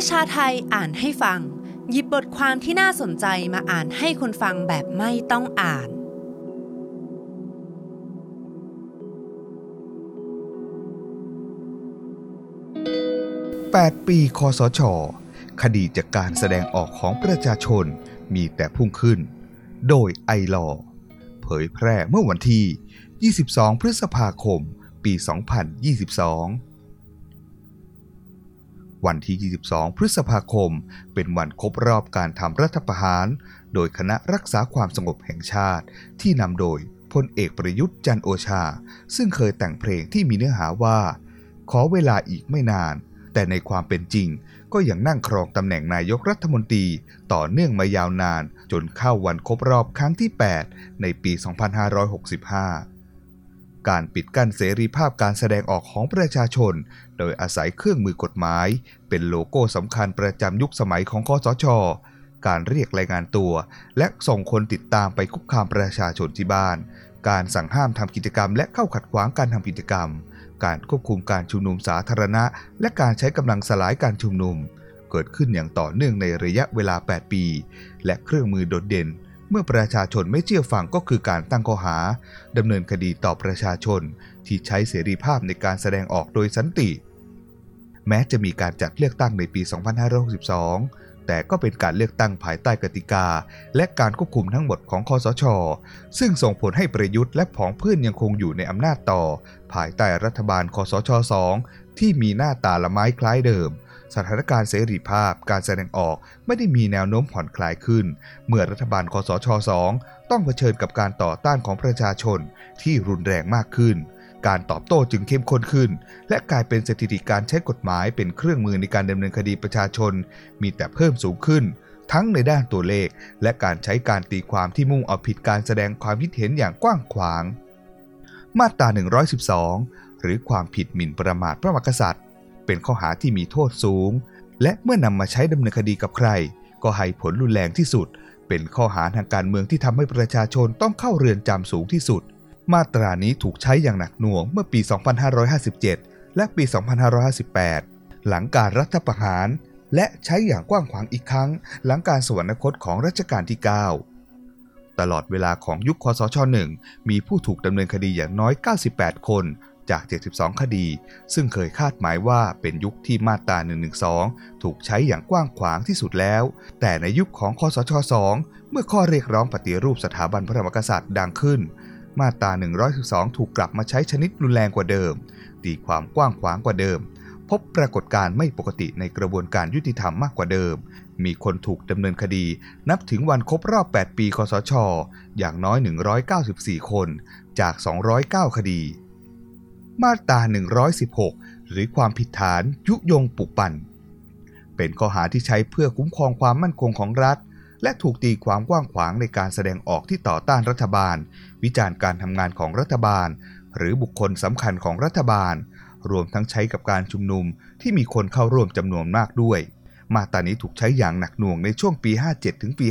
ประชาไทยอ่านให้ฟัง หยิบบทความที่น่าสนใจมาอ่านให้คนฟังแบบไม่ต้องอ่าน 8 ปีคอสช คดีจากการแสดงออกของประชาชนมีแต่พุ่งขึ้น โดยไอลอ เผยแพร่เมื่อวันที่ 22 พฤษภาคม ปี 2022 วันที่ 22 พฤษภาคม เป็นวันครบรอบการทำรัฐประหาร โดยคณะรักษาความสงบแห่งชาติ ที่นำโดยพลเอกประยุทธ์จันโอชา ซึ่งเคยแต่งเพลงที่มีเนื้อหาว่า ขอเวลาอีกไม่นาน แต่ในความเป็นจริง ก็ยังนั่งครองตำแหน่งนายกรัฐมนตรี ต่อเนื่องมายาวนาน จนเข้าวันครบรอบครั้งที่ 8 ในปี 2565การปิดกั้นเสรีภาพการแสดงออกของประชาชน โดยอาศัยเครื่องมือกฎหมาย เป็นโลโก้สำคัญประจำยุคสมัยของคอสช การเรียกรายงานตัว และส่งคนติดตามไปคุกคามประชาชนที่บ้าน การสั่งห้ามทำกิจกรรม และเข้าขัดขวางการทำกิจกรรม การควบคุมการชุมนุมสาธารณะ และการใช้กำลังสลายการชุมนุม เกิดขึ้นอย่างต่อเนื่องในระยะเวลา 8 ปี และเครื่องมือโดดเด่นเมื่อประชาชนไม่เชื่อฟังก็คือการตั้งข้อหา ดำเนินคดีต่อประชาชน ที่ใช้เสรีภาพในการแสดงออกโดยสันติ แม้จะมีการจัดเลือกตั้งในปี 2562 แต่ก็เป็นการเลือกตั้งภายใต้กติกา และการควบคุมทั้งหมดของคอสช ซึ่งส่งผลให้ประยุทธ์และผองเพื่อนยังคงอยู่ในอำนาจต่อ ภายใต้รัฐบาลคอสช 2 ที่มีหน้าตาละไม้คล้ายเดิมสถานการณ์เสรีภาพการแสดงออกไม่ได้มีแนวโน้มผ่อนคลายขึ้น เมื่อรัฐบาลคอสช 2 ต้องเผชิญกับการต่อต้านของประชาชนที่รุนแรงมากขึ้น การตอบโต้จึงเข้มข้นขึ้น และกลายเป็นสถิติการใช้กฎหมายเป็นเครื่องมือในการดำเนินคดีประชาชน มีแต่เพิ่มสูงขึ้น ทั้งในด้านตัวเลข และการใช้การตีความที่มุ่งเอาผิดการแสดงความคิดเห็นอย่างกว้างขวาง มาตรา 112 หรือความผิดหมิ่นประมาทพระมหากษัตริย์ เป็นข้อหาที่มีโทษสูง และเมื่อนำมาใช้ดำเนินคดีกับใคร ก็ให้ผลรุนแรงที่สุด เป็นข้อหาทางการเมืองที่ทำให้ประชาชนต้องเข้าเรือนจำสูงที่สุด มาตรานี้ถูกใช้อย่างหนักหน่วงเมื่อปี 2557 และปี 2558 หลังการรัฐประหาร และใช้อย่างกว้างขวางอีกครั้ง หลังการสวรรคตของรัชกาลที่ 9 ตลอดเวลาของยุคคสช 1 มีผู้ถูกดำเนินคดีอย่างน้อย 98 คนจาก 72 คดี ซึ่งเคยคาดหมายว่าเป็นยุคที่มาตรา 112 ถูกใช้อย่างกว้างขวางที่สุดแล้ว แต่ในยุคของคสช 2 เมื่อข้อเรียกร้องปฏิรูปสถาบันพระมหากษัตริย์ดังขึ้น มาตรา 112 ถูกกลับมาใช้ชนิดรุนแรงกว่าเดิม ตีความกว้างขวางกว่าเดิม พบปรากฏการณ์ไม่ปกติในกระบวนการยุติธรรมมากกว่าเดิม มีคนถูกดำเนินคดี นับถึงวันครบรอบ 8 ปี คสช อย่างน้อย 194 คนจาก 209 คดี มาตรา 116 หรือความผิดฐานยุยงปลุกปั่นเป็นข้อหาที่ใช้เพื่อคุ้มครองความมั่นคงของรัฐ และถูกตีความกว้างขวางในการแสดงออกที่ต่อต้านรัฐบาล วิจารณ์การทำงานของรัฐบาล หรือบุคคลสำคัญของรัฐบาล รวมทั้งใช้กับการชุมนุมที่มีคนเข้าร่วมจำนวนมากด้วย มาตรานี้ถูกใช้อย่างหนักหน่วงในช่วงปี 57 ถึงปี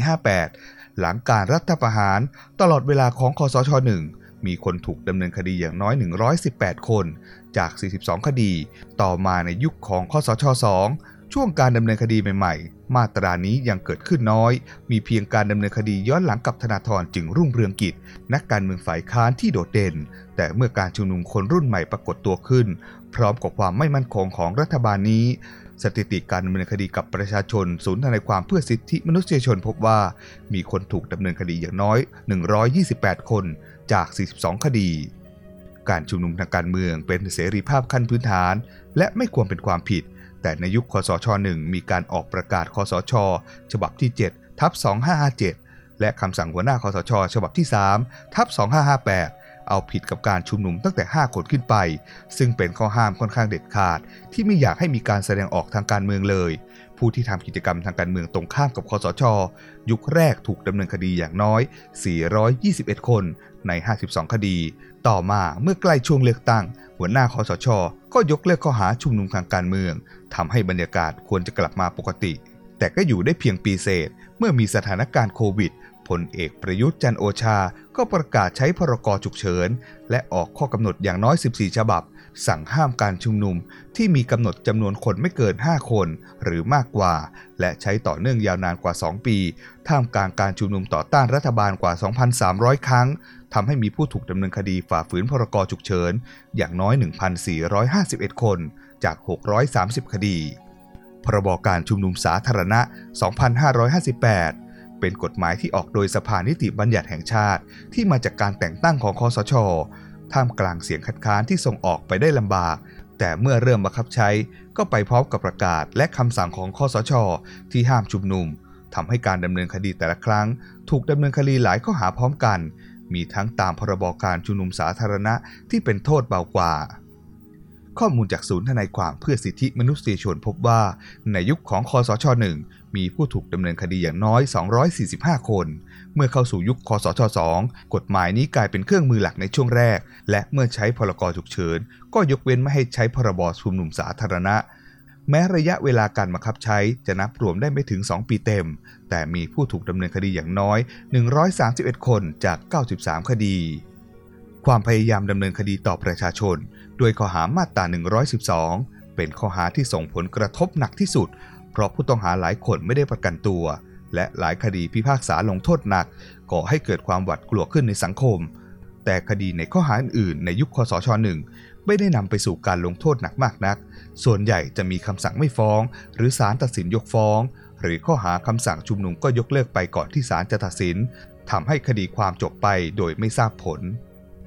58 หลังการรัฐประหาร ตลอดเวลาของคอสช 1 มีคนถูกดำเนินคดีอย่างน้อย 118 คน จาก 42 คดี ต่อมาในยุคของคอสช 2 ช่วงการดำเนินคดีใหม่ๆ มาตรานี้ยังเกิดขึ้นน้อย มีเพียงการดำเนินคดีย้อนหลังกับธนาธรจึงรุ่งเรืองกิจ นักการเมืองฝ่ายค้านที่โดดเด่น แต่เมื่อการชุมนุมคนรุ่นใหม่ปรากฏตัวขึ้น พร้อมกับความไม่มั่นคงของรัฐบาลนี้ สถิติการดำเนินคดีกับประชาชนศูนย์ทนายความเพื่อสิทธิมนุษยชนพบว่า มีคนถูกดำเนินคดีอย่างน้อย 128 คนจาก 42 คดีการชุมนุมทางการเมืองเป็นเสรีภาพขั้นพื้นฐาน และไม่ควรเป็นความผิด แต่ในยุคคสช 1 มีการออกประกาศคสช ฉบับที่ 7 ทับ 2557 และคำสั่งหัวหน้าคสช ฉบับที่ 3 ทับ 2558 เอาผิดกับการชุมนุมตั้งแต่ 5 คนขึ้นไป ซึ่งเป็นข้อห้ามค่อนข้างเด็ดขาด ที่ไม่อยากให้มีการแสดงออกทางการเมืองเลย ผู้ที่ทำกิจกรรมทางการเมืองตรงข้ามกับคสช ยุคแรกถูกดำเนินคดีอย่างน้อย 421 คนใน 52 คดี ต่อมาเมื่อใกล้ช่วงเลือกตั้ง หัวหน้าคอสช ก็ยกเลิกข้อหาชุมนุมทางการเมืองทำให้บรรยากาศควรจะกลับมาปกติ แต่ก็อยู่ได้เพียงปีเศษ เมื่อมีสถานการณ์โควิดพลเอกประยุทธ์จันโอชา ก็ประกาศใช้พรกฉุกเฉิน และออกข้อกำหนดอย่างน้อย 14 ฉบับ สั่งห้ามการชุมนุมที่มีกำหนดจำนวนคนไม่เกิน 5 คน หรือมากกว่า และใช้ต่อเนื่องยาวนานกว่า 2 ปี ท่ามกลางการชุมนุมต่อต้านรัฐบาลกว่า 2,300 ครั้ง ทำให้มีผู้ถูกดำเนินคดีฝ่าฝืนพรกฉุกเฉิน อย่างน้อย 1,451 คนจาก 630 คดี พรบการชุมนุมสาธารณะ 2558 เป็นกฎหมายที่ออกโดยสภานิติบัญญัติแห่งชาติ ที่มาจากการแต่งตั้งของคอสช ท่ามกลางเสียงคัดค้านที่ส่งออกไปได้ลำบาก แต่เมื่อเริ่มบังคับใช้ก็ไปพร้อมกับประกาศและคำสั่งของคอสช ที่ห้ามชุมนุมทำให้การดำเนินคดีแต่ละครั้ง ถูกดำเนินคดีหลายข้อหาพร้อมกัน มีทั้งตามพรบการชุมนุมสาธารณะที่เป็นโทษเบากว่า ข้อมูลจากศูนย์ทนายความเพื่อสิทธิมนุษยชนพบว่า ในยุคของคอสช1มีผู้ถูกดำเนินคดีอย่างน้อย 245 คน เมื่อเข้าสู่ยุคคอสช2กฎหมายนี้กลายเป็นเครื่องมือหลักในช่วงแรก และเมื่อใช้พรกฉุกเฉินก็ยกเว้นไม่ให้ใช้พรบชุมนุมสาธารณะ แม้ระยะเวลาการบังคับใช้จะนับรวมได้ไม่ถึง 2 ปีเต็ม แต่มีผู้ถูกดำเนินคดีอย่างน้อย 131 คนจาก 93 คดี ความพยายามดำเนินคดีต่อประชาชนด้วยข้อหามาตรา 112 เป็นข้อหาที่ส่งผลกระทบหนักที่สุด เพราะผู้ต้องหาหลายคนไม่ได้ประกันตัว และหลายคดีพิพากษาลงโทษหนัก ก่อให้เกิดความหวาดกลัวขึ้นในสังคม แต่คดีในข้อหาอื่นในยุคคสชหนึ่ง ไม่ได้นำไปสู่การลงโทษหนักมากนัก ส่วนใหญ่จะมีคำสั่งไม่ฟ้อง หรือศาลตัดสินยกฟ้อง หรือข้อหาคำสั่งชุมนุมก็ยกเลิกไปก่อนที่ศาลจะตัดสินทำให้คดีความจบไปโดยไม่ทราบผล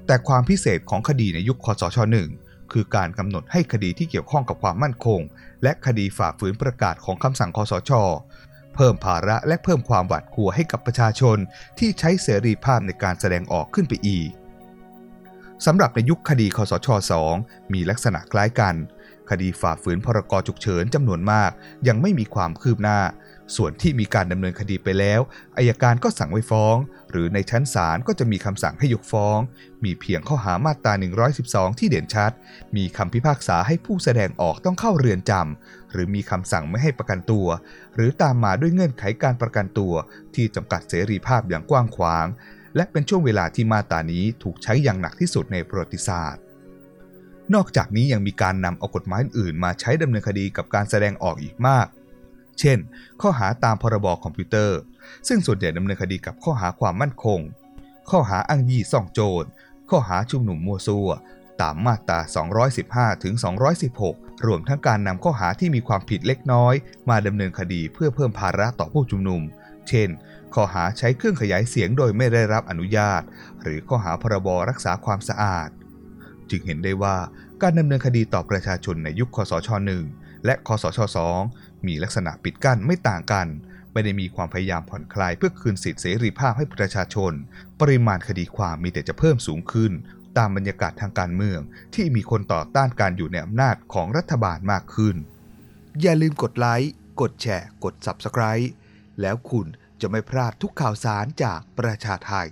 แต่ความพิเศษของคดีในยุคคสชหนึ่งคือการกำหนดให้คดีที่เกี่ยวข้องกับความมั่นคง และคดีฝ่าฝืนประกาศของคำสั่งคสช เพิ่มภาระและเพิ่มความหวาดกลัวให้กับประชาชนที่ใช้เสรีภาพในการแสดงออกขึ้นไปอีก สำหรับในยุคคดีคสช 2 มีลักษณะคล้ายกัน คดีฝ่าฝืนพรกฉุกเฉินจำนวนมาก ยังไม่มีความคืบหน้า ส่วนที่มีการดำเนินคดีไปแล้วอายการก็สั่งไว้ฟ้อง หรือในชั้นศาลก็จะมีคำสั่งให้ยกฟ้อง มีเพียงข้อหามาตรา 112 ที่เด่นชัด มีคำพิพากษาให้ผู้แสดงออกต้องเข้าเรือนจำหรือมีคำสั่งไม่ให้ประกันตัว หรือตามมาด้วยเงื่อนไขการประกันตัว ที่จำกัดเสรีภาพอย่างกว้างขวาง และเป็นช่วงเวลาที่มาตรานี้ถูกใช้อย่างหนักที่สุดในประวัติศาสตร์ นอกจากนี้ยังมีการนำเอากฎหมายอื่นมาใช้ดำเนินคดีกับการแสดงออกอีกมาก เช่น ข้อหาตามพรบคอมพิวเตอร์ ซึ่งส่วนใหญ่ดำเนินคดีกับข้อหาความมั่นคง ข้อหาอ้างยี่ซ่องโจร ข้อหาชุมนุมมั่วซั่ว ตามมาตรา 215 ถึง 216 รวมทั้งการนำข้อหาที่มีความผิดเล็กน้อย มาดำเนินคดีเพื่อเพิ่มภาระต่อผู้ชุมนุม เช่น ข้อหาใช้เครื่องขยายเสียงโดยไม่ได้รับอนุญาต หรือข้อหาพรบรักษาความสะอาด จึงเห็นได้ว่าการดำเนินคดีต่อประชาชนในยุคคสช 1 และคสช 2 มีลักษณะปิดกั้นไม่ต่างกัน ไม่ได้มีความพยายามผ่อนคลายเพื่อคืนสิทธิเสรีภาพให้ประชาชน ปริมาณคดีความมีแต่จะเพิ่มสูงขึ้น ตามบรรยากาศทางการเมือง ที่มีคนต่อต้านการอยู่ในอำนาจของรัฐบาลมากขึ้น อย่าลืมกดไลค์ กดแชร์ กด Subscribe แล้วคุณจะไม่พลาดทุกข่าวสารจากประชาไทย